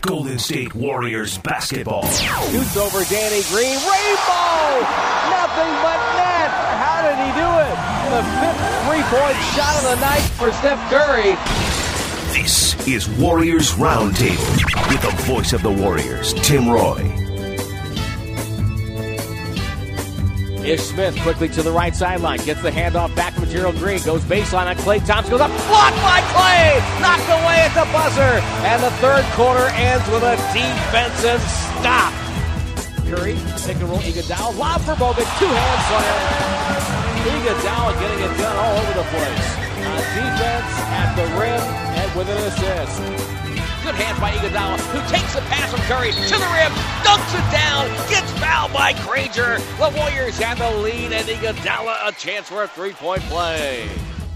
Golden State Warriors basketball. Shoots over Danny Green. Rainbow! Nothing but net. How did he do it? The fifth three-point shot of the night for Steph Curry. This is Warriors Roundtable with the voice of the Warriors, Tim Roye. Ish Smith quickly to the right sideline, gets the handoff back to Gerald Green, goes baseline on Klay Thompson, goes up, blocked by Klay, knocked away at the buzzer, and the third quarter ends with a defensive stop. Curry, pick and roll, Iguodala, lob for Bogut, two hand slam. Iguodala getting it done all over the place. On defense, at the rim, and with an assist. Good hands by Iguodala, who takes the pass from Curry to the rim, dunks it down, gets fouled by Granger. The Warriors have the lead, and Iguodala a chance for a three-point play.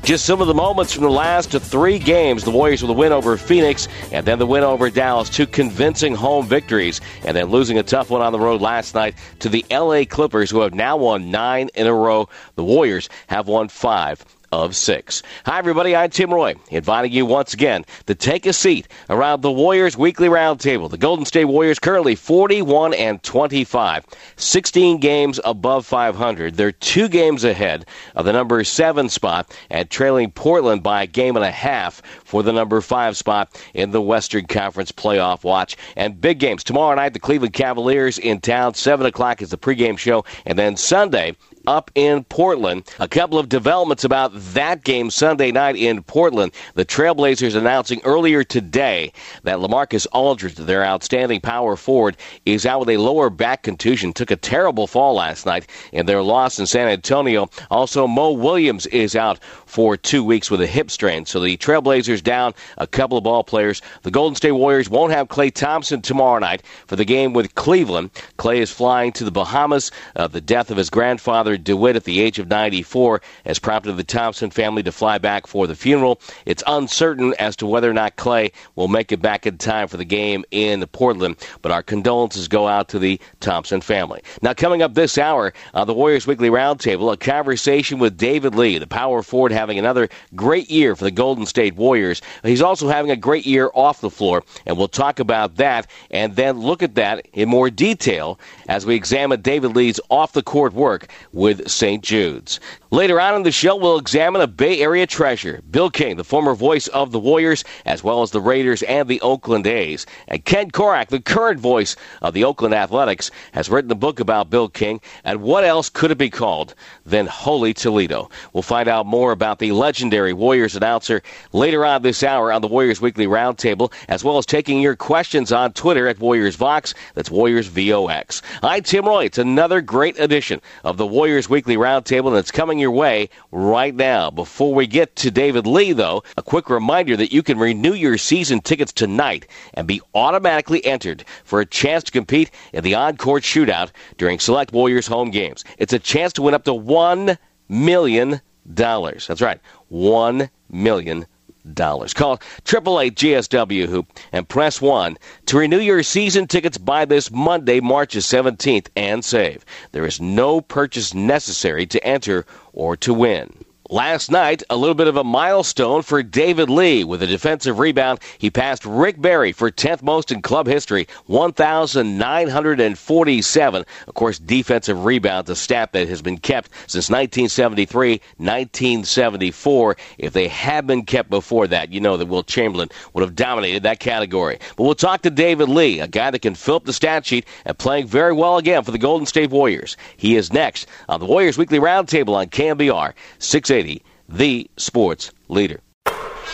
Just some of the moments from the last three games. The Warriors with a win over Phoenix and then the win over Dallas. Two convincing home victories and then losing a tough one on the road last night to the LA Clippers, who have now won nine in a row. The Warriors have won five of six. Hi, everybody. I'm Tim Roye, inviting you once again to take a seat around the Warriors Weekly Roundtable. The Golden State Warriors currently 41 and 25, 16 games above 500. They're two games ahead of the number seven spot and trailing Portland by a game and a half for the number five spot in the Western Conference playoff watch. And big games tomorrow night. The Cleveland Cavaliers in town. Seven o'clock is the pregame show, and then Sunday up in Portland. A couple of developments about that game Sunday night in Portland. The Trailblazers announcing earlier today that LaMarcus Aldridge, their outstanding power forward, is out with a lower back contusion. Took a terrible fall last night in their loss in San Antonio. Also, Mo Williams is out for two weeks with a hip strain. So the Trailblazers down a couple of ball players. The Golden State Warriors won't have Klay Thompson tomorrow night for the game with Cleveland. Klay is flying to the Bahamas. Uh, the death of his grandfather, DeWitt, at the age of 94 has prompted the Thompson family to fly back for the funeral. It's uncertain as to whether or not Klay will make it back in time for the game in Portland, but our condolences go out to the Thompson family. Now, coming up this hour on the Warriors Weekly Roundtable, a conversation with David Lee, the power forward having another great year for the Golden State Warriors. He's also having a great year off the floor, and we'll talk about that and then look at that in more detail as we examine David Lee's off the court work with St. Jude's. Later on in the show, we'll examine a Bay Area treasure, Bill King, the former voice of the Warriors, as well as the Raiders and the Oakland A's. And Ken Korach, the current voice of the Oakland Athletics, has written a book about Bill King. And what else could it be called than Holy Toledo? We'll find out more about the legendary Warriors announcer later on this hour on the Warriors Weekly Roundtable, as well as taking your questions on Twitter at Warriors Vox. That's Warriors VOX. I'm Tim Roye. It's another great edition of the Warriors Weekly Roundtable, and it's coming your way right now. Before we get to David Lee, though, a quick reminder that you can renew your season tickets tonight and be automatically entered for a chance to compete in the on-court shootout during select Warriors home games. It's a chance to win up to $1 million. That's right, $1 million dollars. Call triple eight GSW Hoop and press one to renew your season tickets by this Monday, March 17th, and save. There is no purchase necessary to enter or to win. Last night, a little bit of a milestone for David Lee. With a defensive rebound, he passed Rick Barry for 10th most in club history, 1,947. Of course, defensive rebounds, a stat that has been kept since 1973, 1974. If they had been kept before that, you know that Wilt Chamberlain would have dominated that category. But we'll talk to David Lee, a guy that can fill up the stat sheet and playing very well again for the Golden State Warriors. He is next on the Warriors Weekly Roundtable on KNBR 680 the sports leader.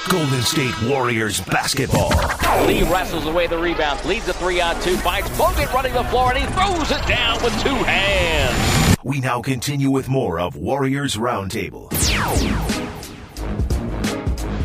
Golden State Warriors basketball. Lee wrestles away the rebound, leads a three on two, finds Bogut running the floor, and he throws it down with two hands. We now continue with more of Warriors Roundtable.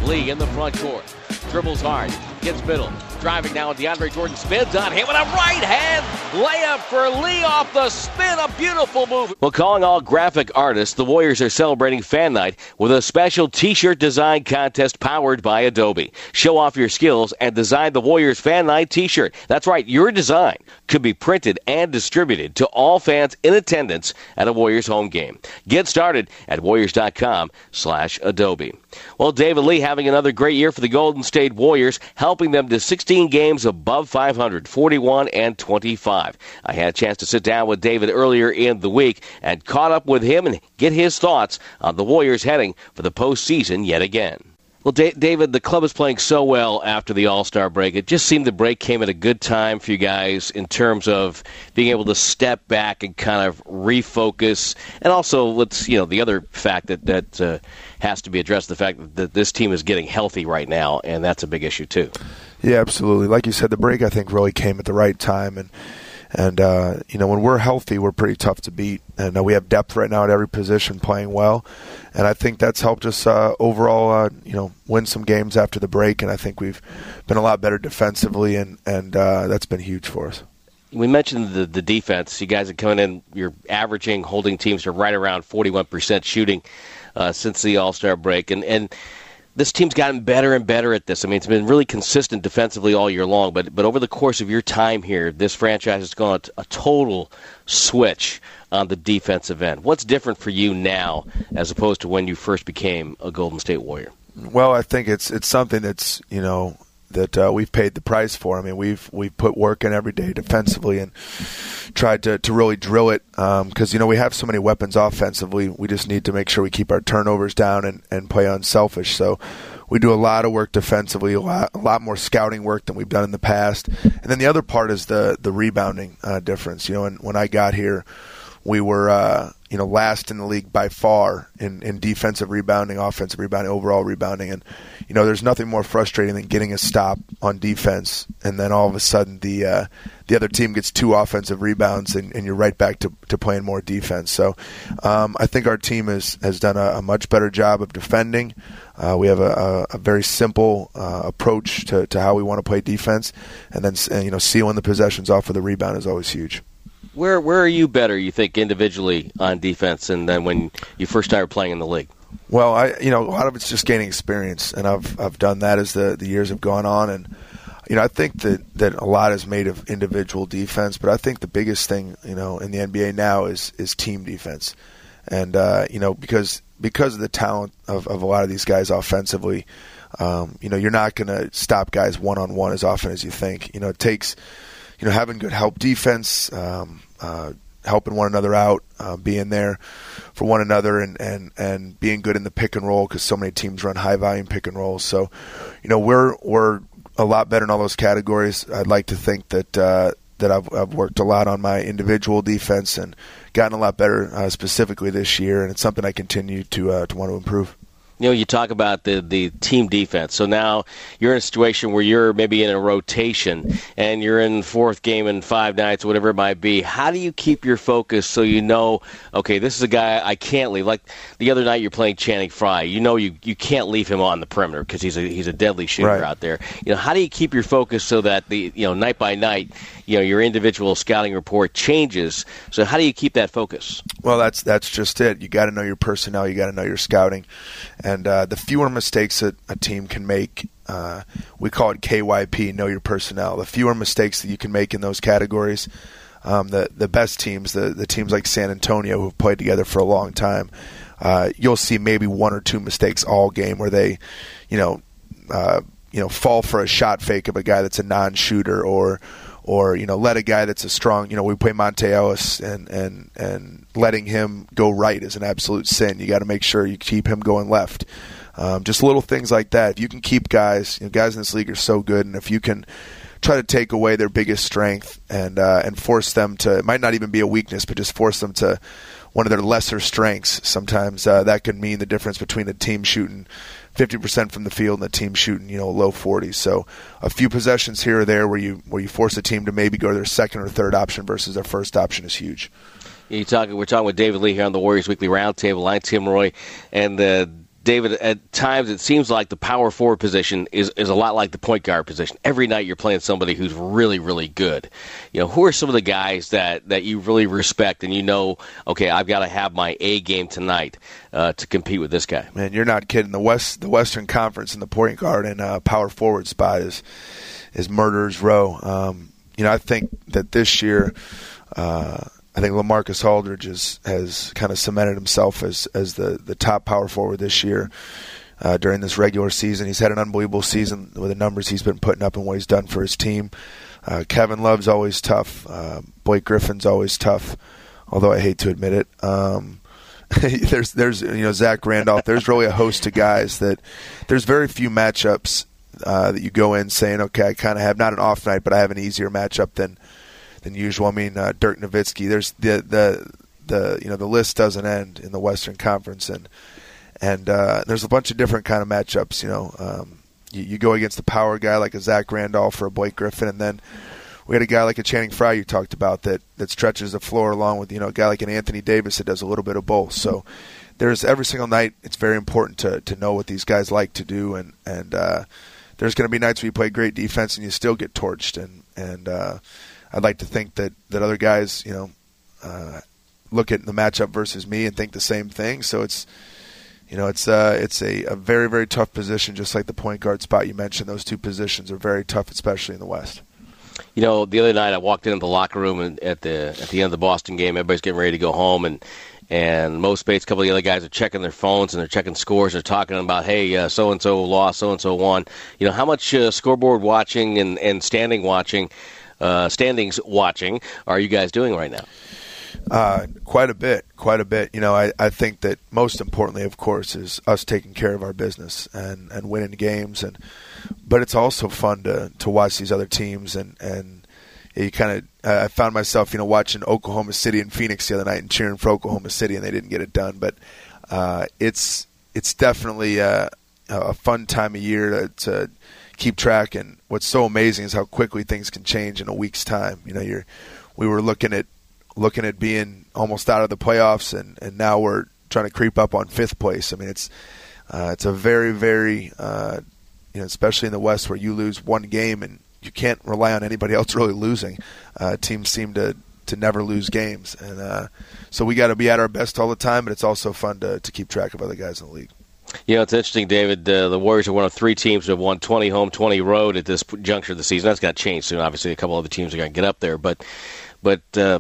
Lee in the front court, dribbles hard, gets middle, driving now, DeAndre Jordan spins on him with a right hand layup for Lee off the spin. A beautiful move. Well, calling all graphic artists, the Warriors are celebrating Fan Night with a special T-shirt design contest powered by Adobe. Show off your skills and design the Warriors Fan Night T-shirt. That's right, your design could be printed and distributed to all fans in attendance at a Warriors home game. Get started at warriors.com/adobe. Well, David Lee having another great year for the Golden State Warriors, helping them to 16 16 games above 500, 41 and 25. I had a chance to sit down with David earlier in the week and caught up with him and get his thoughts on the Warriors heading for the postseason yet again. Well, David, the club is playing so well after the All Star break. It just seemed the break came at a good time for you guys in terms of being able to step back and kind of refocus, and also let's you know the other fact that that uh, has to be addressed: the fact that this team is getting healthy right now, and that's a big issue too. Yeah, absolutely. Like you said, the break I think really came at the right time, and and uh, you know, when we're healthy, we're pretty tough to beat. And uh, we have depth right now at every position, playing well. And I think that's helped us uh, overall, uh, you know, win some games after the break. And I think we've been a lot better defensively, and and uh, that's been huge for us. We mentioned the the defense. You guys are coming in. You're averaging holding teams to right around 41 percent shooting uh, since the All Star break, and and this team's gotten better and better at this. I mean, it's been really consistent defensively all year long, but but over the course of your time here, this franchise has gone a total switch on the defensive end. What's different for you now as opposed to when you first became a Golden State Warrior? Well, I think it's it's something that's you know that uh, we've paid the price for. I mean, we've we've put work in every day defensively and tried to, to really drill it because um, you know we have so many weapons offensively. We just need to make sure we keep our turnovers down and, and play unselfish. So we do a lot of work defensively, a lot, a lot more scouting work than we've done in the past. And then the other part is the the rebounding uh, difference. You know, and when I got here, we were uh, you know last in the league by far in, in defensive rebounding, offensive rebounding, overall rebounding, and you know there's nothing more frustrating than getting a stop on defense and then all of a sudden the uh, the other team gets two offensive rebounds and, and you're right back to, to playing more defense. So um, I think our team has has done a, a much better job of defending. Uh, we have a, a, a very simple uh, approach to, to how we want to play defense, and then you know sealing the possessions off of the rebound is always huge where where are you better? You think individually on defense, and then when you first started playing in the league? Well, I you know a lot of it's just gaining experience, and I've I've done that as the the years have gone on, and you know I think that that a lot is made of individual defense, but I think the biggest thing you know in the NBA now is is team defense, and uh, you know because because of the talent of, of a lot of these guys offensively, um, you know you're not going to stop guys one on one as often as you think. You know it takes you know, having good help defense, um, uh, helping one another out, uh, being there for one another, and, and, and being good in the pick and roll because so many teams run high volume pick and rolls. So, you know, we're we're a lot better in all those categories. I'd like to think that uh, that I've, I've worked a lot on my individual defense and gotten a lot better uh, specifically this year, and it's something I continue to uh, to want to improve you know, you talk about the, the team defense. So now you're in a situation where you're maybe in a rotation and you're in fourth game in five nights, whatever it might be. How do you keep your focus so you know, okay, this is a guy I can't leave? Like the other night, you're playing Channing Frye. You know, you, you can't leave him on the perimeter because he's a he's a deadly shooter right. out there. You know, how do you keep your focus so that the you know night by night, you know, your individual scouting report changes? So how do you keep that focus? Well, that's that's just it. You got to know your personnel. You got to know your scouting and uh, the fewer mistakes that a team can make, uh, we call it KYP, know your personnel. The fewer mistakes that you can make in those categories, um, the the best teams, the the teams like San Antonio who've played together for a long time, uh, you'll see maybe one or two mistakes all game where they, you know, uh, you know, fall for a shot fake of a guy that's a non-shooter or or you know let a guy that's a strong you know we play Monta Ellis and and and letting him go right is an absolute sin. You got to make sure you keep him going left. Um, just little things like that. If you can keep guys, you know, guys in this league are so good, and if you can try to take away their biggest strength and uh, and force them to, it might not even be a weakness, but just force them to one of their lesser strengths. Sometimes uh, that can mean the difference between a team shooting 50% from the field and the team shooting, you know, low 40s. So a few possessions here or there where you where you force a team to maybe go to their second or third option versus their first option is huge. You talking? We're talking with David Lee here on the Warriors Weekly Roundtable. I'm Tim Roye, and uh, David, at times it seems like the power forward position is, is a lot like the point guard position. Every night you're playing somebody who's really, really good. You know, who are some of the guys that, that you really respect and you know, okay, I've got to have my A game tonight uh, to compete with this guy? Man, you're not kidding. The West, the Western Conference and the point guard and uh, power forward spot is is murderers row. Um, you know, I think that this year. Uh, I think LaMarcus Aldridge is, has kind of cemented himself as as the, the top power forward this year. uh, during this regular season. He's had an unbelievable season with the numbers he's been putting up and what he's done for his team. Uh, Kevin Love's always tough. Uh, Blake Griffin's always tough, although I hate to admit it. Um, there's there's you know Zach Randolph. There's really a host of guys that there's very few matchups uh, that you go in saying, okay, I kind of have not an off night, but I have an easier matchup than than usual. I mean, uh, Dirk Nowitzki. There's the the the you know the list doesn't end in the Western Conference, and and uh, there's a bunch of different kind of matchups. You know, um, you, you go against the power guy like a Zach Randolph or a Blake Griffin, and then we had a guy like a Channing Frye you talked about that that stretches the floor along with you know a guy like an Anthony Davis that does a little bit of both. So there's every single night. It's very important to to know what these guys like to do, and and uh, there's going to be nights where you play great defense and you still get torched, and and uh, I'd like to think that that other guys you know uh, look at the matchup versus me and think the same thing. So it's you know, it's uh, it's a, a very very tough position, just like the point guard spot you mentioned. Those two positions are very tough, especially in the West. You know, the other night I walked into the locker room and at the at the end of the Boston game, everybody's getting ready to go home, and and Mo Speights, a couple of the other guys are checking their phones and they're checking scores. They're talking about, hey, so and so lost, so and so won. You know, how much uh, scoreboard watching and and standing watching, uh, standings watching are you guys doing right now? Uh, quite a bit, quite a bit. You know, I, I think that most importantly, of course, is us taking care of our business and, and winning games. And but it's also fun to to watch these other teams and and you kind of uh, I found myself you know watching Oklahoma City and Phoenix the other night and cheering for Oklahoma City and they didn't get it done. But uh, it's it's definitely uh, a, a fun time of year to, to keep track. And what's so amazing is how quickly things can change in a week's time. You know, you're we were looking at looking at being almost out of the playoffs, and, and now we're trying to creep up on fifth place. I mean, it's uh, it's a very, very uh, you know, especially in the West where you lose one game and you can't rely on anybody else really losing. Uh, teams seem to to never lose games, and uh, so we got to be at our best all the time. But it's also fun to to keep track of other guys in the league. You know, it's interesting, David. Uh, the Warriors are one of three teams that have won 20 home, 20 road at this juncture of the season. That's got to change soon. Obviously, a couple other teams are going to get up there, but but uh,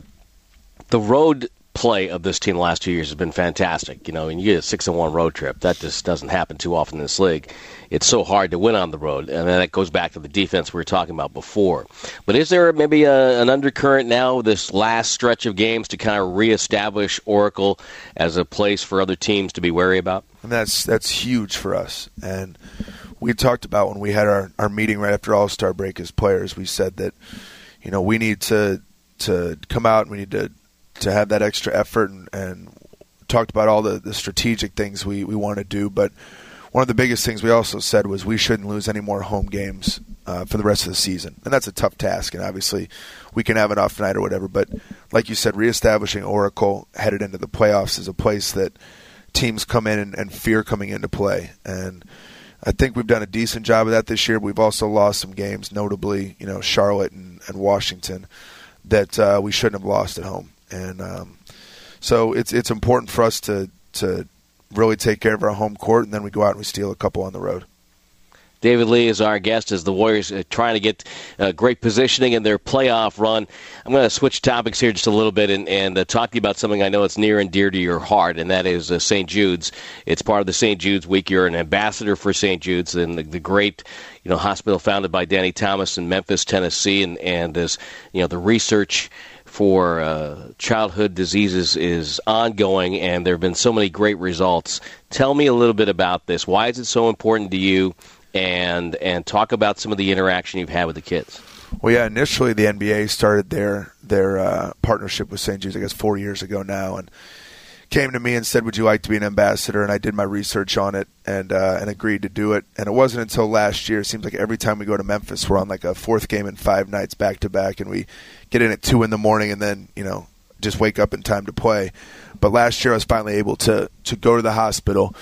the road play of this team the last two years has been fantastic. You know, and you get a six and one road trip. That just doesn't happen too often in this league. It's so hard to win on the road, and that goes back to the defense we were talking about before. But is there maybe a, an undercurrent now, this last stretch of games, to kind of reestablish Oracle as a place for other teams to be wary about? And that's that's huge for us. And we talked about when we had our, our meeting right after All Star break as players. We said that you know we need to to come out and we need to to have that extra effort and, and talked about all the, the strategic things we, we want to do. But one of the biggest things we also said was we shouldn't lose any more home games uh, for the rest of the season. And that's a tough task. And obviously, we can have an off night or whatever. But like you said, reestablishing Oracle headed into the playoffs is a place that teams come in and, and fear coming into play. And I think we've done a decent job of that this year. We've also lost some games, notably, you know, Charlotte and, and Washington, that uh, we shouldn't have lost at home and um, so it's it's important for us to to really take care of our home court, and then we go out and we steal a couple on the road. David Lee is our guest as the Warriors are trying to get uh, great positioning in their playoff run. I'm going to switch topics here just a little bit and, and uh, talk to you about something I know it's near and dear to your heart, and that is uh, St. Jude's. It's part of the St. Jude's Week. You're an ambassador for St. Jude's and the, the great you know hospital founded by Danny Thomas in Memphis, Tennessee, and and as you know the research for uh, childhood diseases is ongoing, and there have been so many great results. Tell me a little bit about this. Why is it so important to you? And and talk about some of the interaction you've had with the kids. Well, yeah, initially the NBA started their their uh, partnership with St. Jude's, I guess, four years ago now, and came to me and said, "Would you like to be an ambassador?" And I did my research on it and uh, and agreed to do it. And it wasn't until last year. It seems like every time we go to Memphis, we're on like a fourth game in five nights back to back, and we get in at two in the morning, and then you know just wake up in time to play. But last year, I was finally able to to go to the hospital,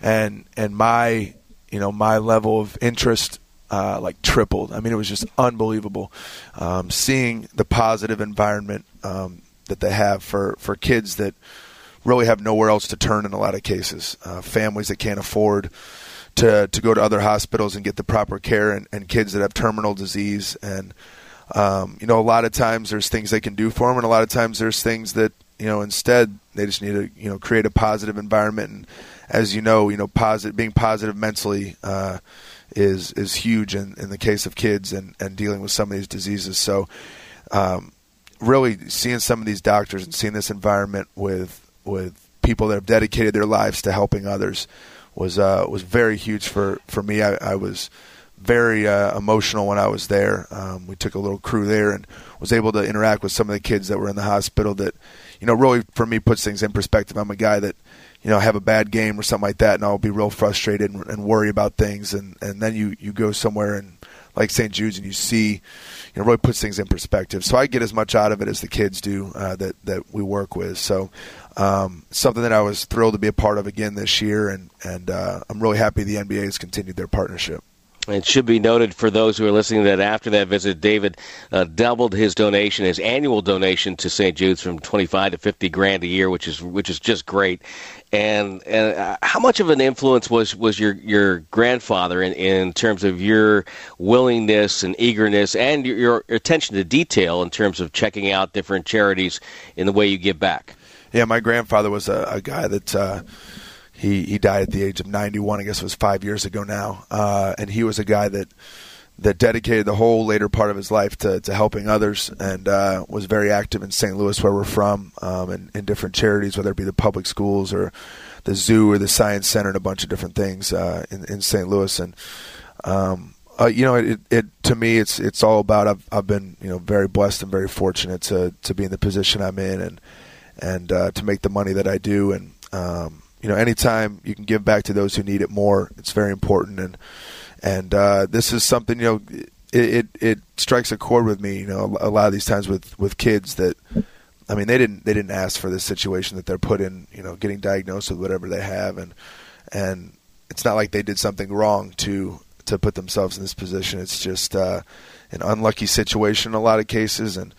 and and my you know my level of interest uh, like tripled. I mean, it was just unbelievable um, seeing the positive environment um, that they have for for kids that really have nowhere else to turn in a lot of cases. Uh, families that can't afford to to go to other hospitals and get the proper care, and, and kids that have terminal disease. And um, you know, a lot of times there's things they can do for them, and a lot of times there's things that you know instead they just need to you know create a positive environment and as you know, you know, positive being positive mentally uh, is is huge in, in the case of kids and, and dealing with some of these diseases. So, um, really seeing some of these doctors and seeing this environment with with people that have dedicated their lives to helping others was uh, was very huge for for me. I, I was very uh, emotional when I was there. Um, we took a little crew there and was able to interact with some of the kids that were in the hospital. That you know really for me puts things in perspective. I'm a guy that you know have a bad game or something like that, and I'll be real frustrated and, and worry about things, and and then you you go somewhere and like St. Jude's and you see, you know, really puts things in perspective. So I get as much out of it as the kids do uh, that that we work with. So um, something that I was thrilled to be a part of again this year, and and uh, I'm really happy the NBA has continued their partnership. It should be noted for those who are listening that after that visit, David uh, doubled his donation, his annual donation to St. Jude's from twenty-five to fifty grand a year, which is which is just great. And, and uh, how much of an influence was, was your your grandfather in, in terms of your willingness and eagerness and your, your attention to detail in terms of checking out different charities in the way you give back? Yeah, my grandfather was a, a guy that. Uh, he he died at the age of 91. I guess it was five years ago now. Uh, and he was a guy that that dedicated the whole later part of his life to, to helping others and uh, was very active in St. Louis, where we're from, um, and in different charities, whether it be the public schools or the zoo or the science center and a bunch of different things uh, in, in St. Louis. And um, uh, you know, it, it to me, it's it's all about. I've I've been you know very blessed and very fortunate to to be in the position I'm in and and uh, to make the money that I do and. Um, you know, anytime you can give back to those who need it more, it's very important. And and uh, this is something you know, it, it, it strikes a chord with me. You know, a lot of these times with with kids that, I mean, they didn't they didn't ask for this situation that they're put in. You know, getting diagnosed with whatever they have, and and it's not like they did something wrong to to put themselves in this position. It's just uh, an unlucky situation in a lot of cases, and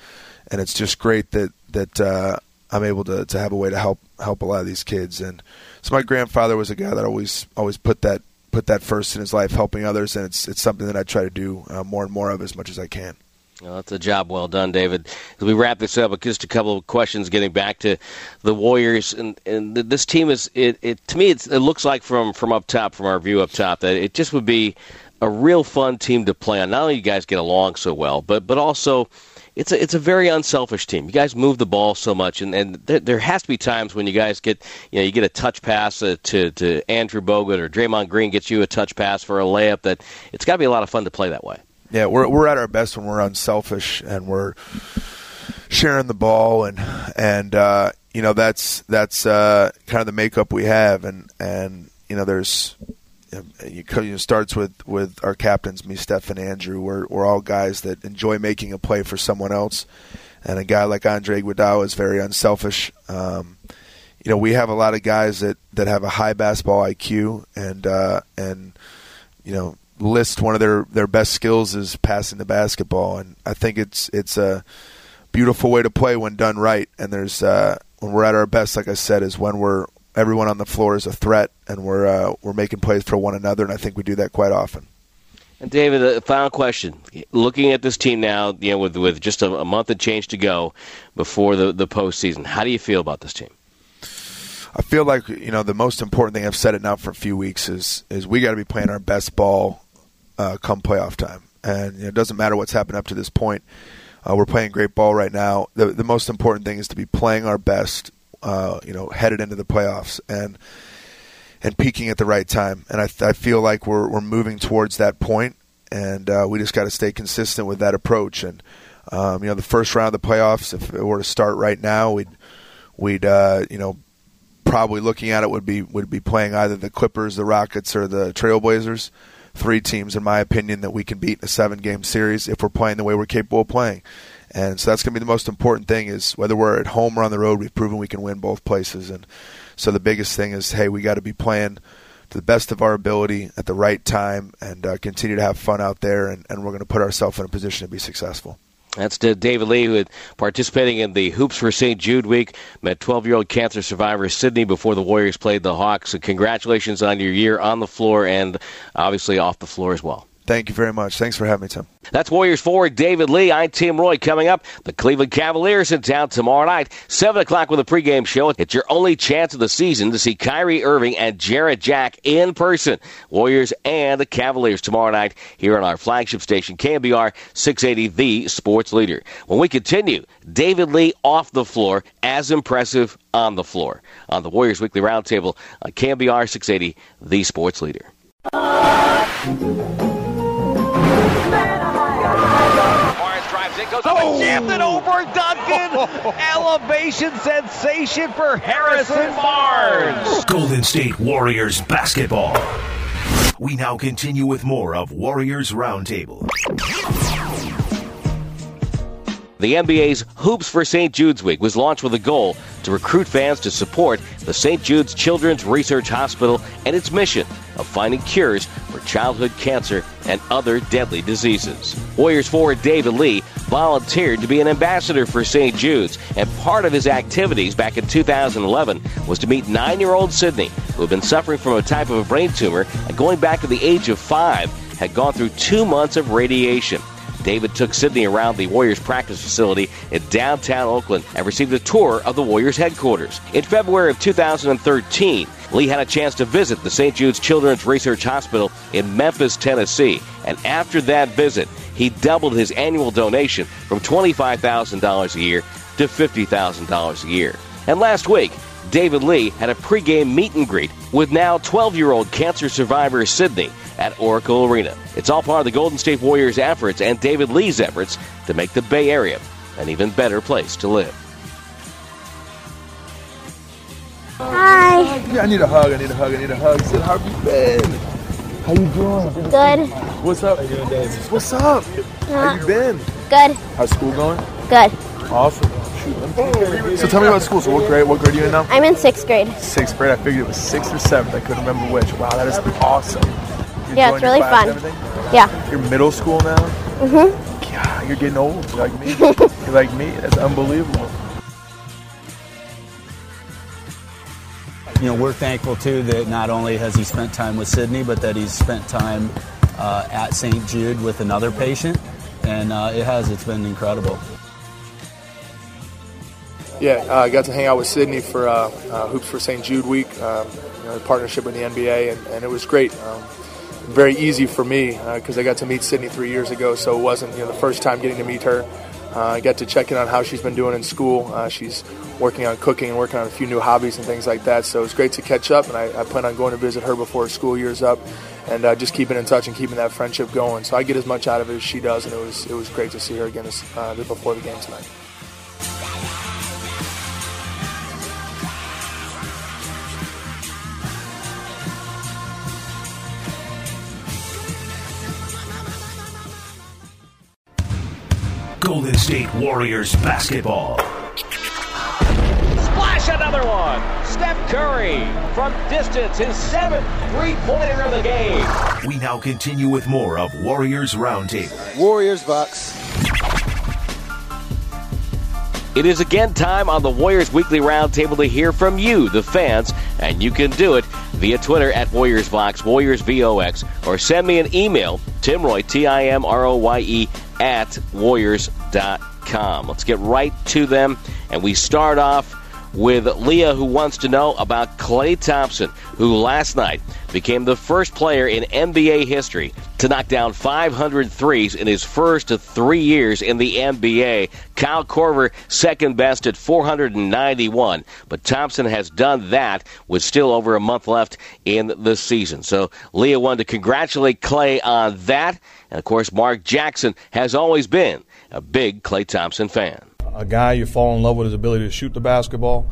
and it's just great that that uh, I'm able to to have a way to help help a lot of these kids. And so my grandfather was a guy that always always put that put that first in his life, helping others, and it's it's something that I try to do uh, more and more of as much as I can. Well, that's a job well done, David. As we wrap this up, with just a couple of questions getting back to the Warriors and, and this team is it, it to me it looks like from from up top from our view up top that it just would be a real fun team to play on. Not only you guys get along so well, but but also it's a it's a very unselfish team. You guys move the ball so much, and and there, there has to be times when you guys get you know you get a touch pass uh, to to Andrew Bogut or Draymond Green gets you a touch pass for a layup. That it's got to be a lot of fun to play that way. Yeah, we're we're at our best when we're unselfish and we're sharing the ball and and uh, you know that's that's uh, kind of the makeup we have and and you know there's it starts with, with our captains, me, Steph, and Andrew. We're, we're all guys that enjoy making a play for someone else. And a guy like Andre Iguodala is very unselfish. Um, you know, we have a lot of guys that, that have a high basketball IQ and uh, and you know list one of their, their best skills is passing the basketball. And I think it's it's a beautiful way to play when done right. And there's uh, when we're at our best, like I said, is when we're everyone on the floor is a threat, and we're uh, we're making plays for one another, and I think we do that quite often. And David, a final question: Looking at this team now, you know, with with just a, a month and change to go before the the postseason, how do you feel about this team? I feel like you know the most important thing I've said it now for a few weeks is is we got to be playing our best ball uh, come playoff time, and you know, it doesn't matter what's happened up to this point. Uh, we're playing great ball right now. The the most important thing is to be playing our best uh, you know, headed into the playoffs and and peaking at the right time. And I, I feel like we're we're moving towards that point, and uh, we just got to stay consistent with that approach. And um, you know, the first round of the playoffs, if it were to start right now, we'd we'd uh, you know probably looking at it would be would be playing either the Clippers, the Rockets, or the Trailblazers. Three teams, in my opinion, that we can beat in a seven game series if we're playing the way we're capable of playing. And so that's going to be the most important thing is whether we're at home or on the road, we've proven we can win both places. And so the biggest thing is, hey, we got to be playing to the best of our ability at the right time and uh, continue to have fun out there. And, and we're going to put ourselves in a position to be successful. That's David Lee, who participating in the Hoops for St. Jude week. Met 12-year-old cancer survivor Sydney before the Warriors played the Hawks. So congratulations on your year on the floor and obviously off the floor as well. Thank you very much. Thanks for having me, Tim. That's Warriors forward David Lee. I'm Tim Roye. Coming up, the Cleveland Cavaliers in town tomorrow night, 7 o'clock with a pregame show. It's your only chance of the season to see Kyrie Irving and Jarrett Jack in person. Warriors and the Cavaliers tomorrow night here on our flagship station, KNBR 680, the sports leader. When we continue, David Lee off the floor, as impressive on the floor. On the Warriors Weekly Roundtable uh, on KNBR 680, the sports leader. Goes up and oh! jammed it over Duncan. Elevation sensation for Harrison Barnes. Golden State Warriors basketball. We now continue with more of Warriors Roundtable. The NBA's Hoops for St. Jude's Week was launched with a goal to recruit fans to support the St. Jude's Children's Research Hospital and its mission of finding cures for childhood cancer and other deadly diseases. Warriors forward David Lee volunteered to be an ambassador for St. Jude's, and part of his activities back in 2011 was to meet nine year old Sydney, who had been suffering from a type of a brain tumor and going back to the age of five had gone through two months of radiation. David took Sydney around the Warriors practice facility in downtown Oakland and received a tour of the Warriors headquarters. In February of 2013, Lee had a chance to visit the St. Jude's Children's Research Hospital in Memphis, Tennessee. And after that visit, he doubled his annual donation from $25,000 a year to $50,000 a year. And last week, David Lee had a pregame meet and greet with now 12 year old cancer survivor Sydney at Oracle Arena. It's all part of the Golden State Warriors' efforts and David Lee's efforts to make the Bay Area an even better place to live. Hi. Yeah, I need a hug. I need a hug. I need a hug. Sid, how have you been? How you doing? Good. What's up? What's up? How you uh, been? Good. How's school going? Good. Awesome. Shoot. So tell me about school. So what grade? What grade are you in now? I'm in sixth grade. Sixth grade. I figured it was sixth or seventh. I couldn't remember which. Wow, that is awesome. You Yeah, it's really fun. and? Yeah. You're middle school now. Mhm. Yeah, you're getting old. You're like me. you're like me. That's unbelievable. you know, we're thankful too that not only has he spent time with Sydney, but that he's spent time uh, at St. Jude with another patient, and uh, it has. It's been incredible. Yeah, uh, I got to hang out with Sydney for uh, uh, Hoops for St. Jude Week, um, you know, partnership with the NBA, and, and it was great. Um, very easy for me because I got to meet Sydney three years ago, so it wasn't you know the first time getting to meet her. Uh, I got to check in on how she's been doing in school. Uh, she's working on cooking and working on a few new hobbies and things like that. So it's great to catch up, and I, I plan on going to visit her before school year's up, and uh, just keeping in touch and keeping that friendship going. So I get as much out of it as she does, and it was it was great to see her again this, uh, before the game tonight. Golden State Warriors basketball. Splash another one. Steph Curry from distance, his seventh three-pointer of the game. We now continue with more of Warriors Roundtable. Warriors Bucks. It is again time on the Warriors Weekly Roundtable to hear from you, the fans, and you can do it via Twitter at WarriorsVox, WarriorsVOX, or send me an email, Tim Roye, T-I-M-R-O-Y-E, at Warriors.com. Let's get right to them, and we start off with Leah, who wants to know about Klay Thompson, who last night became the first player in NBA history to knock down 500 threes in his first three years in the NBA. Kyle Korver, second best at 491, but Thompson has done that with still over a month left in the season. So Leah wanted to congratulate Klay on that. And of course, Mark Jackson has always been a big Klay Thompson fan a guy you fall in love with his ability to shoot the basketball,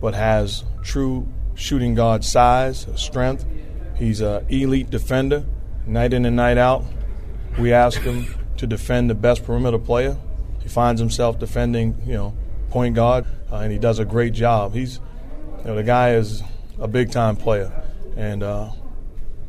but has true shooting guard size, strength. He's an elite defender, night in and night out. We ask him to defend the best perimeter player. He finds himself defending, you know, point guard, uh, and he does a great job. He's, you know, the guy is a big time player, and uh,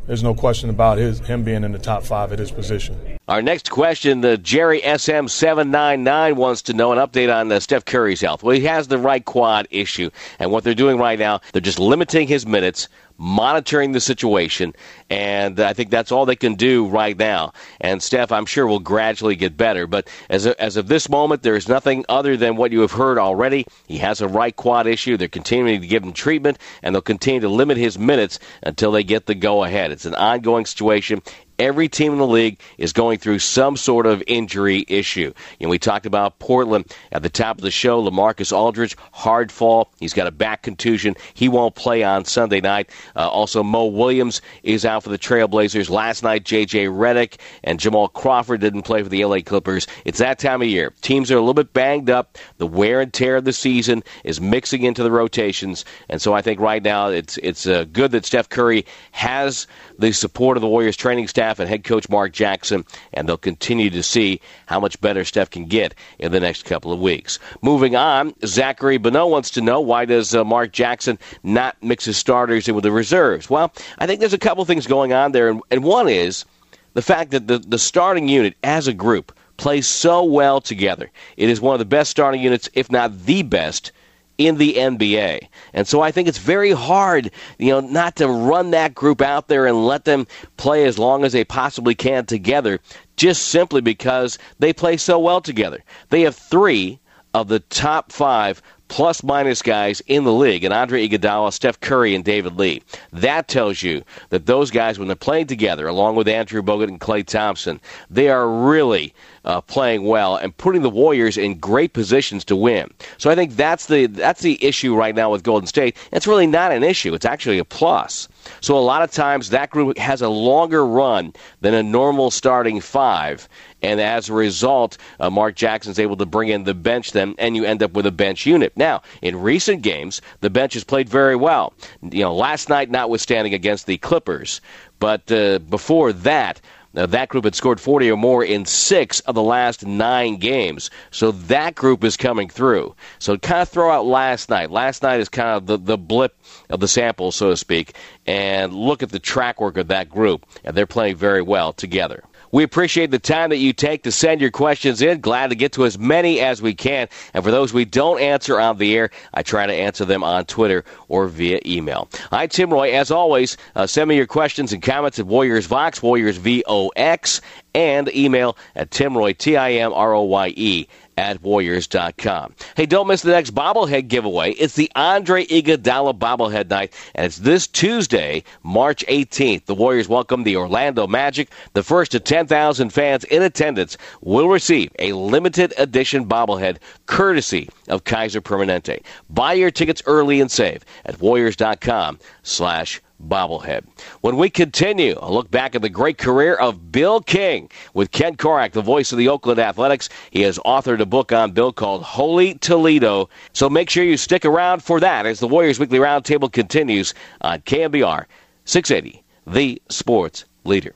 there's no question about his him being in the top five at his position. Our next question, the Jerry SM799 wants to know an update on uh, Steph Curry's health. Well, he has the right quad issue, and what they're doing right now, they're just limiting his minutes, monitoring the situation, and I think that's all they can do right now. And Steph, I'm sure, will gradually get better. But as of, as of this moment, there is nothing other than what you have heard already. He has a right quad issue. They're continuing to give him treatment, and they'll continue to limit his minutes until they get the go ahead. It's an ongoing situation every team in the league is going through some sort of injury issue. Know, we talked about Portland at the top of the show. LaMarcus Aldridge, hard fall. He's got a back contusion. He won't play on Sunday night. Uh, also, Mo Williams is out for the Trailblazers. Last night, J.J. Redick and Jamal Crawford didn't play for the L.A. Clippers. It's that time of year. Teams are a little bit banged up. The wear and tear of the season is mixing into the rotations, and so I think right now it's it's uh, good that Steph Curry has the support of the Warriors training staff and head coach Mark Jackson, and they'll continue to see how much better Steph can get in the next couple of weeks. Moving on, Zachary Beno wants to know why does uh, Mark Jackson not mix his starters in with the reserves? Well, I think there's a couple things going on there, and, and one is the fact that the, the starting unit as a group plays so well together. It is one of the best starting units, if not the best, in the NBA. And so I think it's very hard, you know, not to run that group out there and let them play as long as they possibly can together just simply because they play so well together. They have 3 of the top 5 plus minus guys in the league, and Andre Iguodala, Steph Curry, and David Lee. That tells you that those guys, when they're playing together, along with Andrew Bogut and Klay Thompson, they are really uh, playing well and putting the Warriors in great positions to win. So I think that's the that's the issue right now with Golden State. It's really not an issue; it's actually a plus. So a lot of times that group has a longer run than a normal starting five, and as a result, uh, Mark Jackson's able to bring in the bench then, and you end up with a bench unit. Now, in recent games, the bench has played very well. You know, last night, notwithstanding against the Clippers, but uh, before that, now, that group had scored 40 or more in six of the last nine games. So that group is coming through. So kind of throw out last night. Last night is kind of the, the blip of the sample, so to speak, and look at the track work of that group. And they're playing very well together. We appreciate the time that you take to send your questions in. Glad to get to as many as we can. And for those we don't answer on the air, I try to answer them on Twitter or via email. I'm Tim Roye. As always, uh, send me your questions and comments at Warriors Vox, Warriors V O X, and email at Tim Roye, T I M R O Y E, at Warriors.com. Hey, don't miss the next bobblehead giveaway. It's the Andre Iguodala bobblehead night, and it's this Tuesday, March 18th. The Warriors welcome the Orlando Magic. The first to 10,000 fans in attendance will receive a limited edition bobblehead courtesy of Kaiser Permanente. Buy your tickets early and save at Warriors.com slash bobblehead. When we continue, a look back at the great career of Bill King with Ken Korach, the voice of the Oakland Athletics. He has authored a book on Bill called Holy Toledo. So make sure you stick around for that as the Warriors Weekly Roundtable continues on KNBR 680, the sports leader.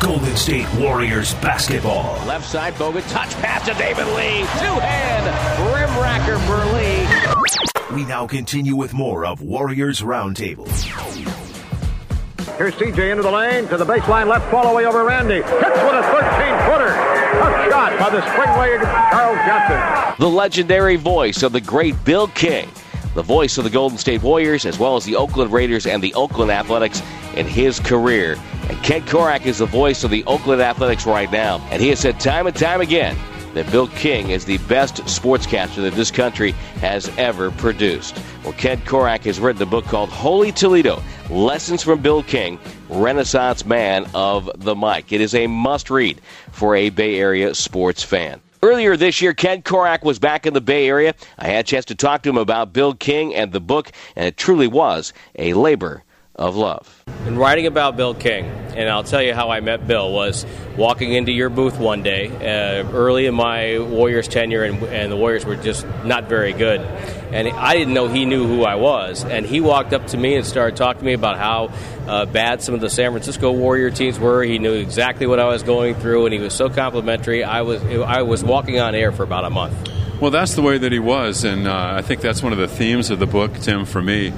Golden State Warriors basketball. Left side, Bogut, touch pass to David Lee. Two hand, rim racker for Lee. We now continue with more of Warriors Roundtable. Here's CJ into the lane to the baseline left, fall away over Randy. Hits with a 13-footer. A shot by the spring-legged Charles Johnson. The legendary voice of the great Bill King, the voice of the Golden State Warriors, as well as the Oakland Raiders and the Oakland Athletics in his career. And Ken Korach is the voice of the Oakland Athletics right now. And he has said time and time again that Bill King is the best sportscaster that this country has ever produced. Well, Ken Korach has written a book called Holy Toledo Lessons from Bill King, Renaissance Man of the Mic. It is a must read for a Bay Area sports fan. Earlier this year, Ken Korach was back in the Bay Area. I had a chance to talk to him about Bill King and the book, and it truly was a labor of love. In writing about Bill King, and I'll tell you how I met Bill, was walking into your booth one day, uh, early in my Warriors tenure, and, and the Warriors were just not very good. And I didn't know he knew who I was. And he walked up to me and started talking to me about how uh, bad some of the San Francisco Warrior teams were. He knew exactly what I was going through, and he was so complimentary. I was, I was walking on air for about a month. Well, that's the way that he was, and uh, I think that's one of the themes of the book, Tim, for me.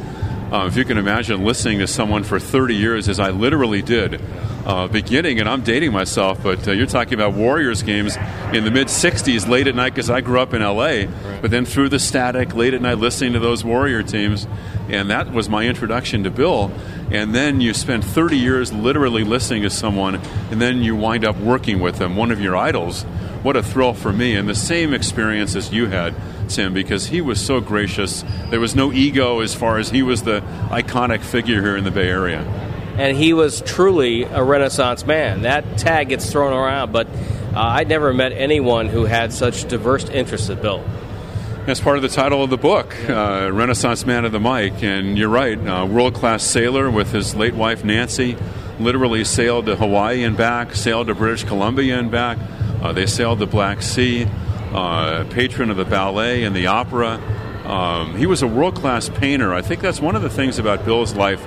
Uh, if you can imagine listening to someone for 30 years, as I literally did, uh, beginning, and I'm dating myself, but uh, you're talking about Warriors games in the mid 60s, late at night, because I grew up in LA, but then through the static, late at night, listening to those Warrior teams, and that was my introduction to Bill. And then you spend 30 years literally listening to someone, and then you wind up working with them, one of your idols. What a thrill for me, and the same experience as you had, Tim, because he was so gracious. There was no ego as far as he was the iconic figure here in the Bay Area and he was truly a Renaissance man. That tag gets thrown around, but uh, I'd never met anyone who had such diverse interests as Bill. That's part of the title of the book, uh, Renaissance Man of the Mic. And you're right, uh, world class sailor with his late wife Nancy, literally sailed to Hawaii and back, sailed to British Columbia and back. Uh, they sailed the Black Sea, uh, patron of the ballet and the opera. Um, he was a world class painter. I think that's one of the things about Bill's life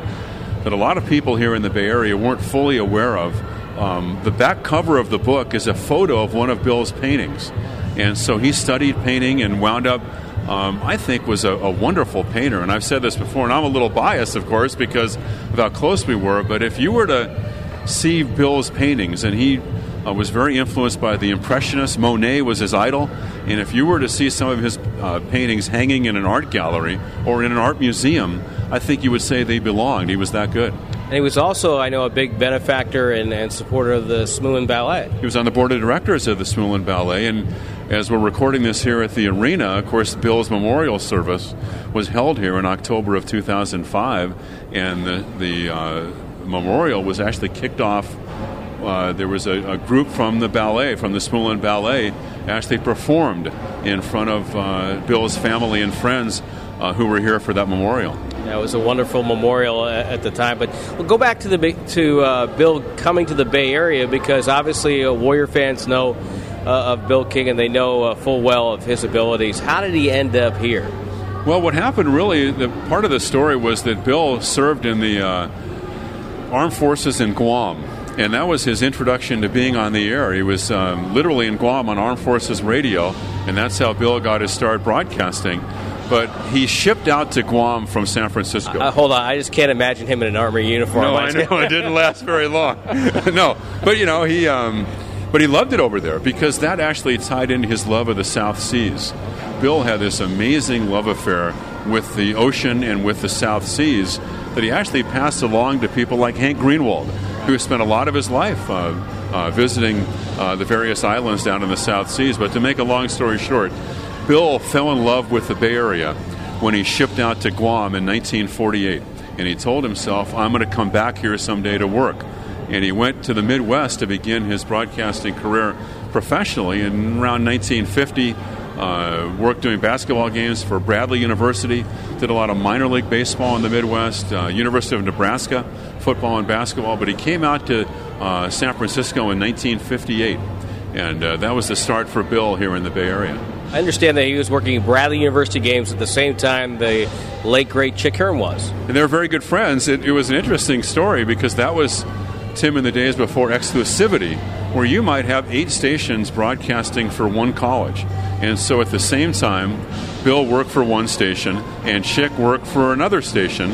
that a lot of people here in the Bay Area weren't fully aware of. Um, the back cover of the book is a photo of one of Bill's paintings. And so he studied painting and wound up, um, I think, was a, a, wonderful painter. And I've said this before, and I'm a little biased, of course, because of how close we were. But if you were to see Bill's paintings, and he uh, was very influenced by the Impressionists, Monet was his idol. And if you were to see some of his uh, paintings hanging in an art gallery or in an art museum, I think you would say they belonged. He was that good. And he was also, I know, a big benefactor and, and supporter of the Smuin Ballet. He was on the board of directors of the Smuin Ballet, and as we're recording this here at the arena, of course, Bill's memorial service was held here in October of 2005, and the, the uh, memorial was actually kicked off. Uh, there was a, a, group from the ballet, from the Smuin Ballet, actually performed in front of uh, Bill's family and friends uh, who were here for that memorial. Yeah, it was a wonderful memorial at the time. But we'll go back to the to uh, Bill coming to the Bay Area because obviously uh, Warrior fans know uh, of Bill King and they know uh, full well of his abilities. How did he end up here? Well, what happened really, the part of the story was that Bill served in the uh, armed forces in Guam. And that was his introduction to being on the air. He was um, literally in Guam on Armed Forces Radio, and that's how Bill got his start broadcasting but he shipped out to Guam from San Francisco. Uh, hold on, I just can't imagine him in an army uniform. No, I know it didn't last very long. no, but you know he, um, but he loved it over there because that actually tied into his love of the South Seas. Bill had this amazing love affair with the ocean and with the South Seas that he actually passed along to people like Hank Greenwald, who spent a lot of his life. Uh, uh, visiting uh, the various islands down in the South Seas. But to make a long story short, Bill fell in love with the Bay Area when he shipped out to Guam in 1948. And he told himself, I'm going to come back here someday to work. And he went to the Midwest to begin his broadcasting career professionally. And around 1950, uh, worked doing basketball games for Bradley University, did a lot of minor league baseball in the Midwest, uh, University of Nebraska, football and basketball. But he came out to uh, San Francisco in 1958. And uh, that was the start for Bill here in the Bay Area. I understand that he was working Bradley University games at the same time the late great Chick Hearn was. And they were very good friends. It, it was an interesting story because that was Tim in the days before exclusivity, where you might have eight stations broadcasting for one college. And so at the same time, Bill worked for one station and Chick worked for another station.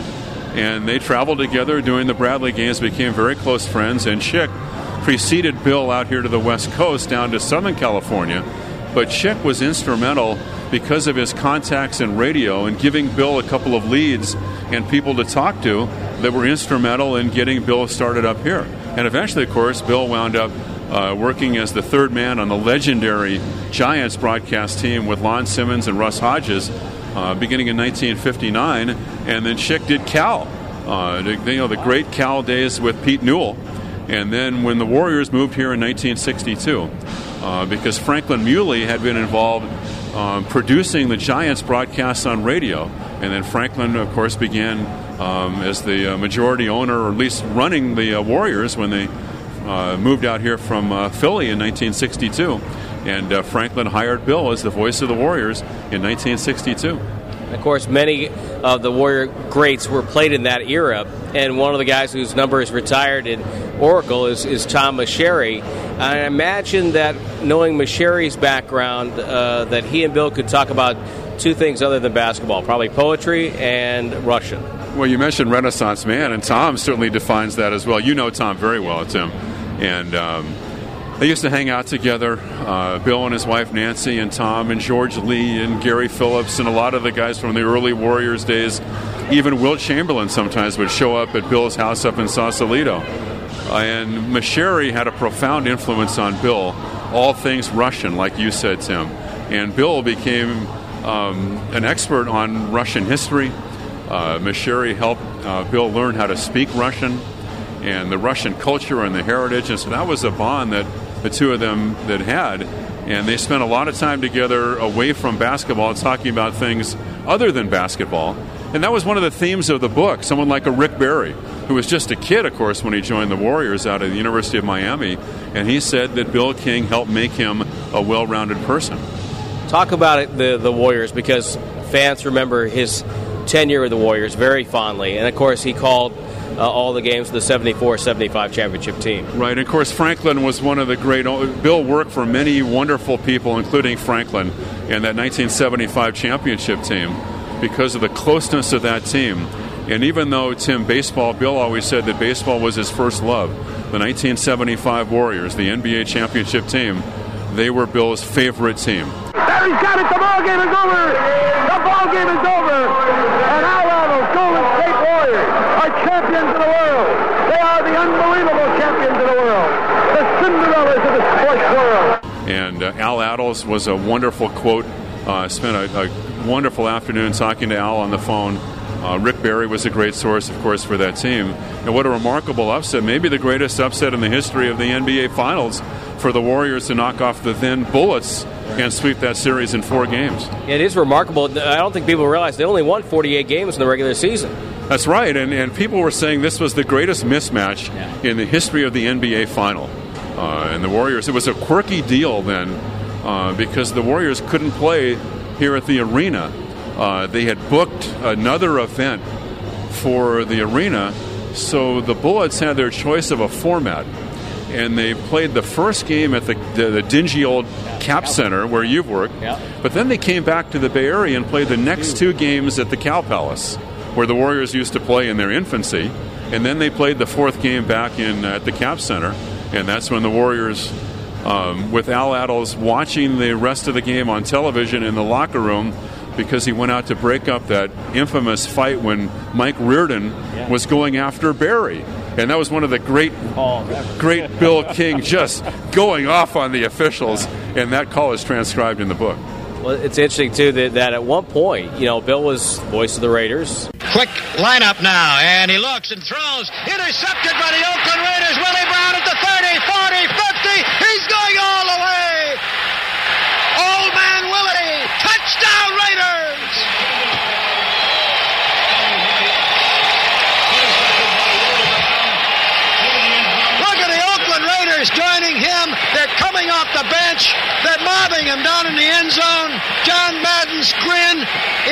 And they traveled together doing the Bradley games, became very close friends. And Chick preceded Bill out here to the West Coast down to Southern California but Chick was instrumental because of his contacts in radio and giving Bill a couple of leads and people to talk to that were instrumental in getting Bill started up here. And eventually, of course, Bill wound up uh, working as the third man on the legendary Giants broadcast team with Lon Simmons and Russ Hodges uh, beginning in 1959. And then Schick did Cal, uh, you know, the great Cal days with Pete Newell. And then when the Warriors moved here in 1962, uh, because Franklin Mieuli had been involved um, producing the Giants broadcasts on radio. And then Franklin, of course, began um, as the uh, majority owner, or at least running the uh, Warriors when they uh, moved out here from Philly in 1962. And Franklin hired Bill as the voice of the Warriors in 1962. Of course, many of the Warrior greats were played in that era, and one of the guys whose number is retired in Oracle is, is Tom Meschery. I imagine that knowing Meschery's background, uh, that he and Bill could talk about two things other than basketball, probably poetry and Russian. Well, you mentioned Renaissance man, and Tom certainly defines that as well. You know Tom very well, Tim. And um, they used to hang out together, uh, Bill and his wife Nancy, and Tom, and George Lee, and Gary Phillips, and a lot of the guys from the early Warriors days. Even Wilt Chamberlain sometimes would show up at Bill's house up in Sausalito. Uh, and Meschery had a profound influence on Bill, all things Russian, like you said, Tim. And Bill became um, an expert on Russian history. Uh, helped uh, Bill learn how to speak Russian and the Russian culture and the heritage. And so that was a bond that the two of them that had. And they spent a lot of time together away from basketball, talking about things other than basketball. And that was one of the themes of the book. Someone like a Rick Barry, who was just a kid, of course, when he joined the Warriors out of the University of Miami. And he said that Bill King helped make him a well rounded person. Talk about it, the, the Warriors, because fans remember his tenure with the Warriors very fondly. And of course, he called uh, all the games of the 74 75 championship team. Right, and of course, Franklin was one of the great. Bill worked for many wonderful people, including Franklin, and that 1975 championship team because of the closeness of that team. And even though Tim baseball, Bill always said that baseball was his first love, the 1975 Warriors, the NBA championship team, they were Bill's favorite team. There he's got it. The ball game is over. The ball game is over. And Al Attles, Golden State Warriors, are champions of the world. They are the unbelievable champions of the world. The Cinderellas of the sports world. And uh, Al Attles was a wonderful quote. Uh, spent a, a, wonderful afternoon talking to Al on the phone. Uh, Rick Barry was a great source, of course, for that team. And what a remarkable upset. Maybe the greatest upset in the history of the NBA Finals for the Warriors to knock off the then Bullets and sweep that series in four games. It is remarkable. I don't think people realize they only won 48 games in the regular season. That's right, and, and people were saying this was the greatest mismatch yeah. in the history of the NBA final. Uh, and the Warriors, it was a quirky deal then uh, because the Warriors couldn't play here at the arena. Uh, they had booked another event for the arena, so the Bullets had their choice of a format and they played the first game at the, the, the dingy old Cap Center where you've worked. But then they came back to the Bay Area and played the next two games at the Cow Palace, where the Warriors used to play in their infancy. And then they played the fourth game back in at the Cap Center, and that's when the Warriors, um, with Al Attles watching the rest of the game on television in the locker room, because he went out to break up that infamous fight when Mike Riordan yeah. was going after Barry and that was one of the great, oh, great Bill King just going off on the officials, and that call is transcribed in the book. Well, it's interesting too that, that at one point, you know, Bill was voice of the Raiders. Quick lineup now, and he looks and throws, intercepted by the Oakland Raiders. Willie Brown at the 30, 40, 50. He's going all the way. Old man Willie, touchdown Raiders. joining him. They're coming off the bench. They're mobbing him down in the end zone. John Madden's grin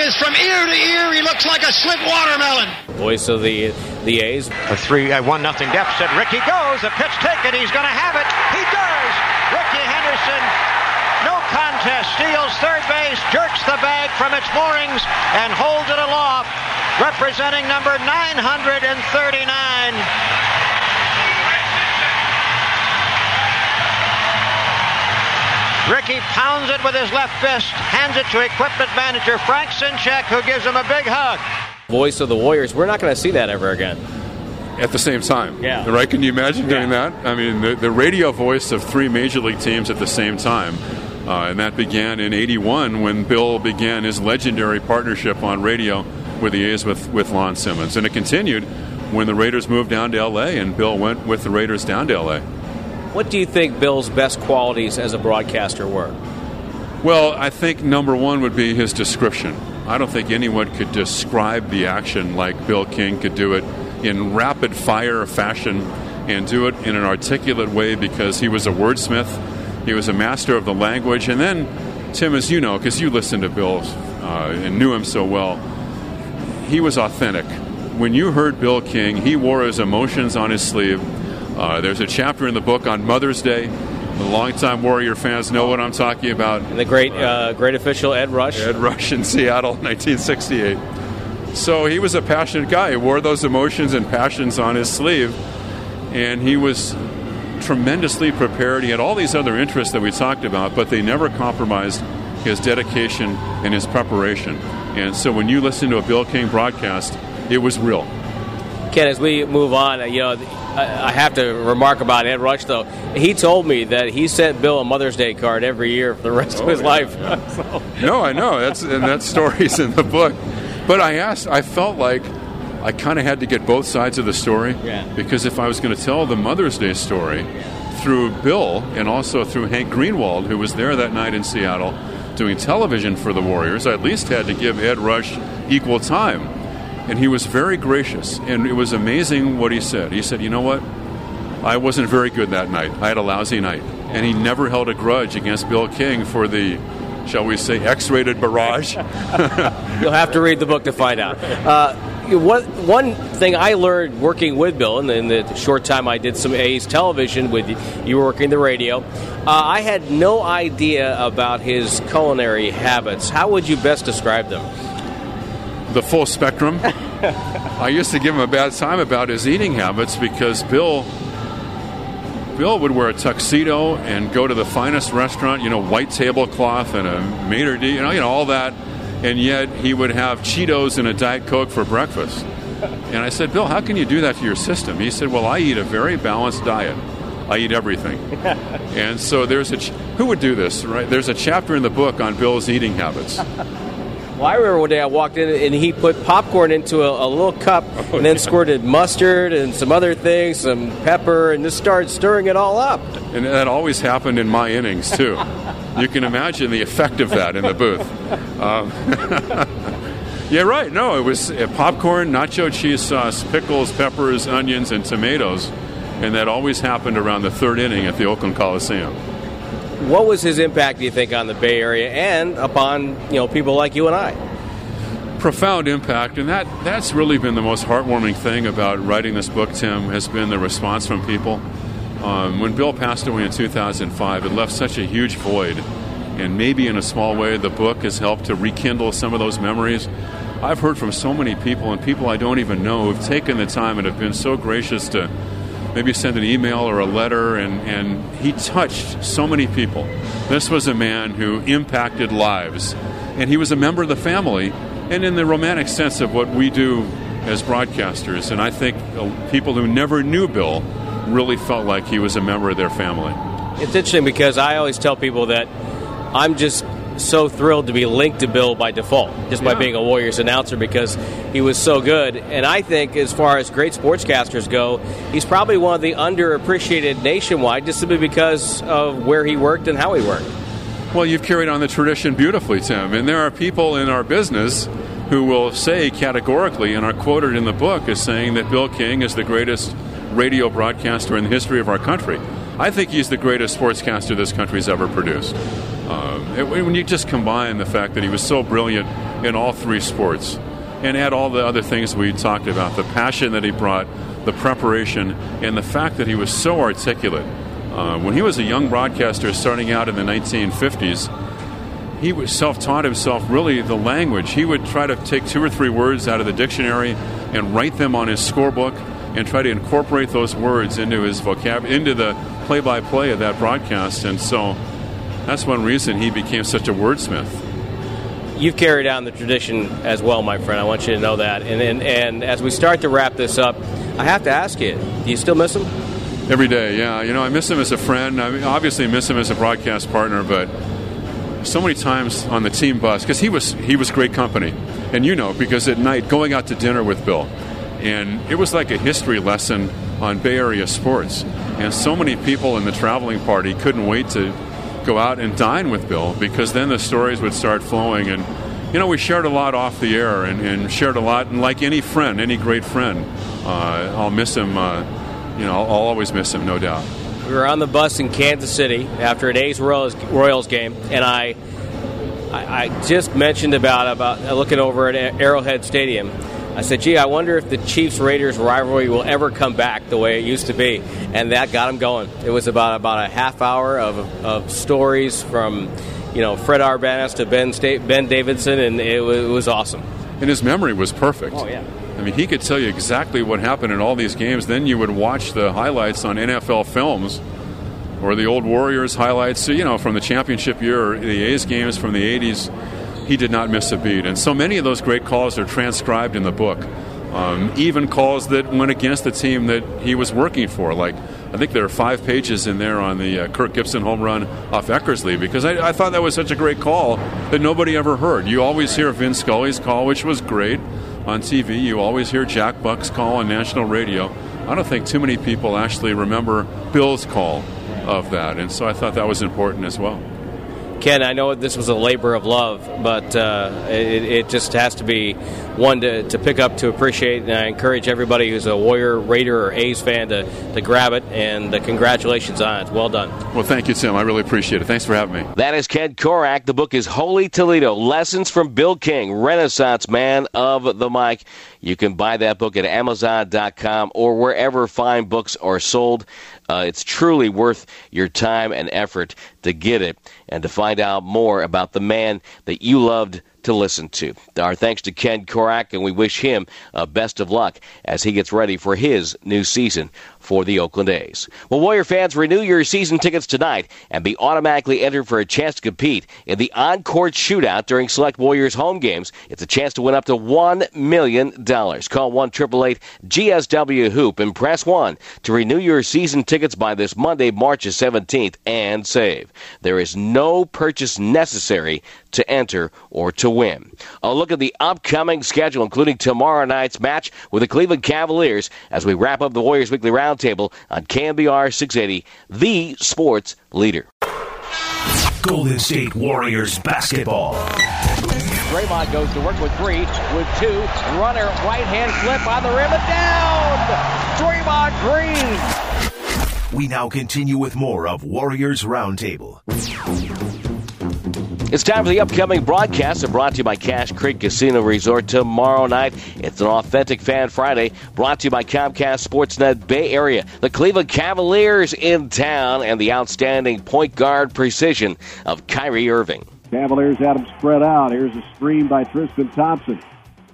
is from ear to ear. He looks like a slit watermelon. Voice of the the A's. A three, a one nothing deficit. Rickey goes. A pitch taken. He's going to have it. He does. Rickey Henderson no contest. Steals third base, jerks the bag from its moorings, and holds it aloft, representing number 939. Rickey pounds it with his left fist, hands it to equipment manager Frank Ciensczyk, who gives him a big hug. Voice of the Warriors. We're not going to see that ever again. At the same time. Yeah. Right? Can you imagine doing yeah. that? I mean, the, the, radio voice of three major league teams at the same time. Uh, and that began in 81 when Bill began his legendary partnership on radio with the A's with, with Lon Simmons. And it continued when the Raiders moved down to L.A. and Bill went with the Raiders down to L.A. What do you think Bill's best qualities as a broadcaster were? Well, I think number one would be his description. I don't think anyone could describe the action like Bill King could do it in rapid fire fashion and do it in an articulate way because he was a wordsmith, he was a master of the language. And then, Tim, as you know, because you listened to Bill uh, and knew him so well, he was authentic. When you heard Bill King, he wore his emotions on his sleeve uh, there's a chapter in the book on Mother's Day. The longtime Warrior fans know what I'm talking about. And the great, uh, great official Ed Rush. Ed Rush in Seattle, 1968. So he was a passionate guy. He wore those emotions and passions on his sleeve, and he was tremendously prepared. He had all these other interests that we talked about, but they never compromised his dedication and his preparation. And so when you listen to a Bill King broadcast, it was real. Ken, as we move on, uh, you know, I I have to remark about Ed Rush, though. He told me that he sent Bill a Mother's Day card every year for the rest of oh, his life. So- No, I know that's and that story's in the book. But I asked, I felt like I kind of had to get both sides of the story Yeah. because if I was going to tell the Mother's Day story through Bill and also through Hank Greenwald, who was there that night in Seattle doing television for the Warriors, I at least had to give Ed Rush equal time. And he was very gracious, and it was amazing what he said. He said, "You know what? I wasn't very good that night. I had a lousy night. And he never held a grudge against Bill King for the, shall we say, X rated barrage. You'll have to read the book to find out. Uh, one, one thing I learned working with Bill in the, in the short time I did some A's television with you, you were working the radio, uh, I had no idea about his culinary habits. How would you best describe them? The full spectrum. I used to give him a bad time about his eating habits because Bill. Bill would wear a tuxedo and go to the finest restaurant, you know, white tablecloth and a maitre d', you know, you know, all that, and yet he would have Cheetos and a Diet Coke for breakfast. And I said, Bill, how can you do that to your system? He said, Well, I eat a very balanced diet. I eat everything. and so there's a ch- who would do this, right? There's a chapter in the book on Bill's eating habits. Well, I remember one day I walked in and he put popcorn into a, a little cup and then squirted mustard and some other things, some pepper, and just started stirring it all up. And that always happened in my innings, too. you can imagine the effect of that in the booth. Um, yeah, right. No, it was uh, popcorn, nacho cheese sauce, pickles, peppers, onions, and tomatoes. And that always happened around the third inning at the Oakland Coliseum. What was his impact, do you think, on the Bay Area and upon you know people like you and I? profound impact, and that that's really been the most heartwarming thing about writing this book. Tim has been the response from people. Um, when Bill passed away in 2005, it left such a huge void, and maybe in a small way, the book has helped to rekindle some of those memories. I've heard from so many people, and people I don't even know, who've taken the time and have been so gracious to maybe send an email or a letter, and, and he touched so many people. This was a man who impacted lives, and he was a member of the family, and in the romantic sense of what we do as broadcasters. And I think uh, people who never knew Bill really felt like he was a member of their family. It's interesting because I always tell people that I'm just so thrilled to be linked to Bill by default, just by being a Warriors announcer because he was so good. And I think, as far as great sportscasters go, he's probably one of the underappreciated nationwide just simply because of where he worked and how he worked. Well, you've carried on the tradition beautifully, Tim. And there are people in our business who will say categorically and are quoted in the book as saying that Bill King is the greatest radio broadcaster in the history of our country. I think he's the greatest sportscaster this country's ever produced. It- when you just combine the fact that he was so brilliant in all three sports and add all the other things we talked about the passion that he brought, the preparation, and the fact that he was so articulate. Uh, when he was a young broadcaster starting out in the 1950s, he was self-taught himself really the language. He would try to take two or three words out of the dictionary and write them on his scorebook and try to incorporate those words into his vocab into the play-by-play of that broadcast. And so that's one reason he became such a wordsmith. You've carried on the tradition as well, my friend. I want you to know that. And, and, and as we start to wrap this up, I have to ask you do you still miss him? Every day, yeah. You know, I miss him as a friend. I mean, obviously miss him as a broadcast partner, but so many times on the team bus because he was he was great company, and you know because at night going out to dinner with Bill, and it was like a history lesson on Bay Area sports, and so many people in the traveling party couldn't wait to go out and dine with Bill because then the stories would start flowing and. You know, we shared a lot off the air and, and shared a lot, and like any friend, any great friend, uh, I'll miss him. Uh, you know, I'll, I'll always miss him, no doubt. We were on the bus in Kansas City after an A's Royals, Royals game, and I, I, I just mentioned about about looking over at Arrowhead Stadium. I said, "Gee, I wonder if the Chiefs Raiders rivalry will ever come back the way it used to be." And that got him going. It was about about a half hour of, of stories from, you know, Fred Arbanas to Ben Sta- Ben Davidson, and it was, it was awesome. and his memory was perfect. Oh, yeah. I mean, he could tell you exactly what happened in all these games. Then you would watch the highlights on NFL films or the old Warriors highlights, you know, from the championship year or the A's games from the 80s. He did not miss a beat. And so many of those great calls are transcribed in the book. Um, even calls that went against the team that he was working for. Like, I think there are five pages in there on the uh, Kirk Gibson home run off Eckersley because I, I, thought that was such a great call that nobody ever heard. You always hear Vin Scully's call, which was great on TV. You always hear Jack Buck's call on national radio. I don't think too many people actually remember Bill's call of that, and so I thought that was important as well. Ken, I know this was a labor of love, but uh, it, it, just has to be one to, to pick up to appreciate. And I encourage everybody who's a Warrior, Raider, or A's fan to, to grab it. And uh, congratulations on it. Well done. Well, thank you, Tim. I really appreciate it. Thanks for having me. That is Ken Korach. The book is Holy Toledo Lessons from Bill King, Renaissance Man of the Mic. You can buy that book at Amazon.com or wherever fine books are sold. Uh, it's truly worth your time and effort to get it and to find out more about the man that you loved to listen to. Our thanks to Ken Korach, and we wish him uh, best of luck as he gets ready for his new season for the Oakland A's. Well, Warrior fans, renew your season tickets tonight and be automatically entered for a chance to compete in the on-court shootout during select Warriors home games. It's a chance to win up to $1 million. Call 1 GSW Hoop and press 1 to renew your season tickets by this Monday, March 17th, and save. There is no purchase necessary to enter or to win. A look at the upcoming schedule, including tomorrow night's match with the Cleveland Cavaliers, as we wrap up the Warriors Weekly Roundtable on KNBR 680, the sports leader. Golden State Warriors basketball. Draymond goes to work with three, with two. Runner, right hand flip on the rim and down. Draymond Green. We now continue with more of Warriors Roundtable. It's time for the upcoming broadcast and brought to you by Cache Creek Casino Resort tomorrow night. It's an authentic Fan Friday brought to you by Comcast Sportsnet Bay Area. The Cleveland Cavaliers in town and the outstanding point guard precision of Kyrie Irving. Cavaliers had them spread out. Here's a screen by Tristan Thompson.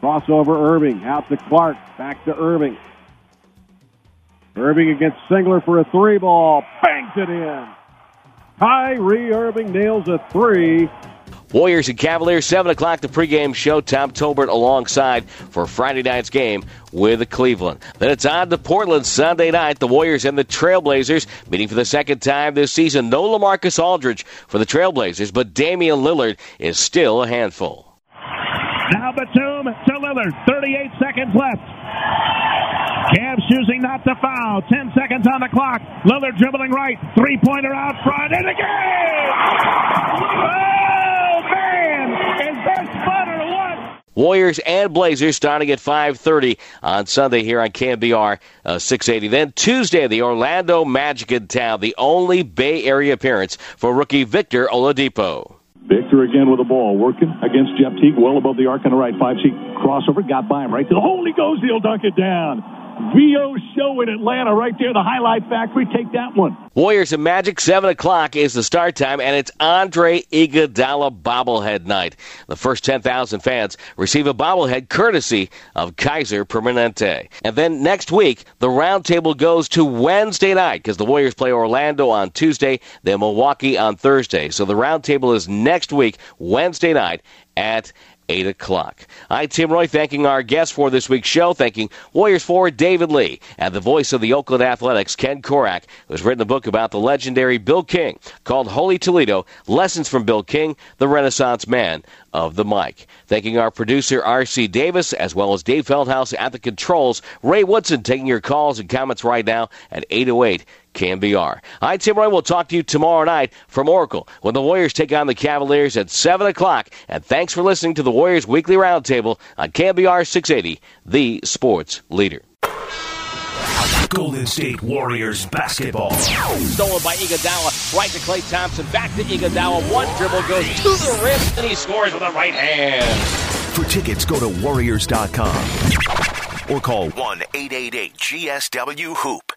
Crossover Irving. Out to Clark. Back to Irving. Irving against Singler for a three ball. Banks it in. Kyrie Irving nails a three. Warriors and Cavaliers, 7 o'clock, the pregame show. Tom Tolbert alongside for Friday night's game with Cleveland. Then it's on to Portland Sunday night. The Warriors and the Trailblazers meeting for the second time this season. No LaMarcus Aldridge for the Trailblazers, but Damian Lillard is still a handful. Now Batum to Lillard. 38 seconds left. Cavs choosing not to foul. 10 seconds on the clock. Lillard dribbling right. Three pointer out front. And again! Oh, man! Is this fun or what? Warriors and Blazers starting at 5:30 on Sunday here on KNBR uh, 680. Then Tuesday, the Orlando Magic in town, the only Bay Area appearance for rookie Victor Oladipo. Victor again with the ball, working against Jeff Teague, well above the arc on the right. Five seat crossover, got by him right to the hole. He goes, he'll dunk it down. VO show in Atlanta right there, the highlight factory. Take that one. Warriors and Magic, 7 o'clock is the start time, and it's Andre Iguodala bobblehead night. The first 10,000 fans receive a bobblehead courtesy of Kaiser Permanente. And then next week, the roundtable goes to Wednesday night because the Warriors play Orlando on Tuesday, then Milwaukee on Thursday. So the roundtable is next week, Wednesday night at 8 o'clock. I'm Tim Roye, thanking our guests for this week's show, thanking Warriors forward David Lee and the voice of the Oakland Athletics, Ken Korach, who's written a book about the legendary Bill King called Holy Toledo Lessons from Bill King, the Renaissance Man of the mic. Thanking our producer, R.C. Davis, as well as Dave Feldhouse at the controls. Ray Woodson taking your calls and comments right now at 808 KNBR. I'm Tim Roye. We'll talk to you tomorrow night from Oracle when the Warriors take on the Cavaliers at 7 o'clock. And thanks for listening to the Warriors Weekly Roundtable on KNBR 680, the sports leader. Golden State Warriors basketball. Stolen by Iguodala, right to Klay Thompson, back to Iguodala. One dribble goes to the rim, and he scores with the right hand. For tickets, go to Warriors.com or call 1 888 GSW Hoop.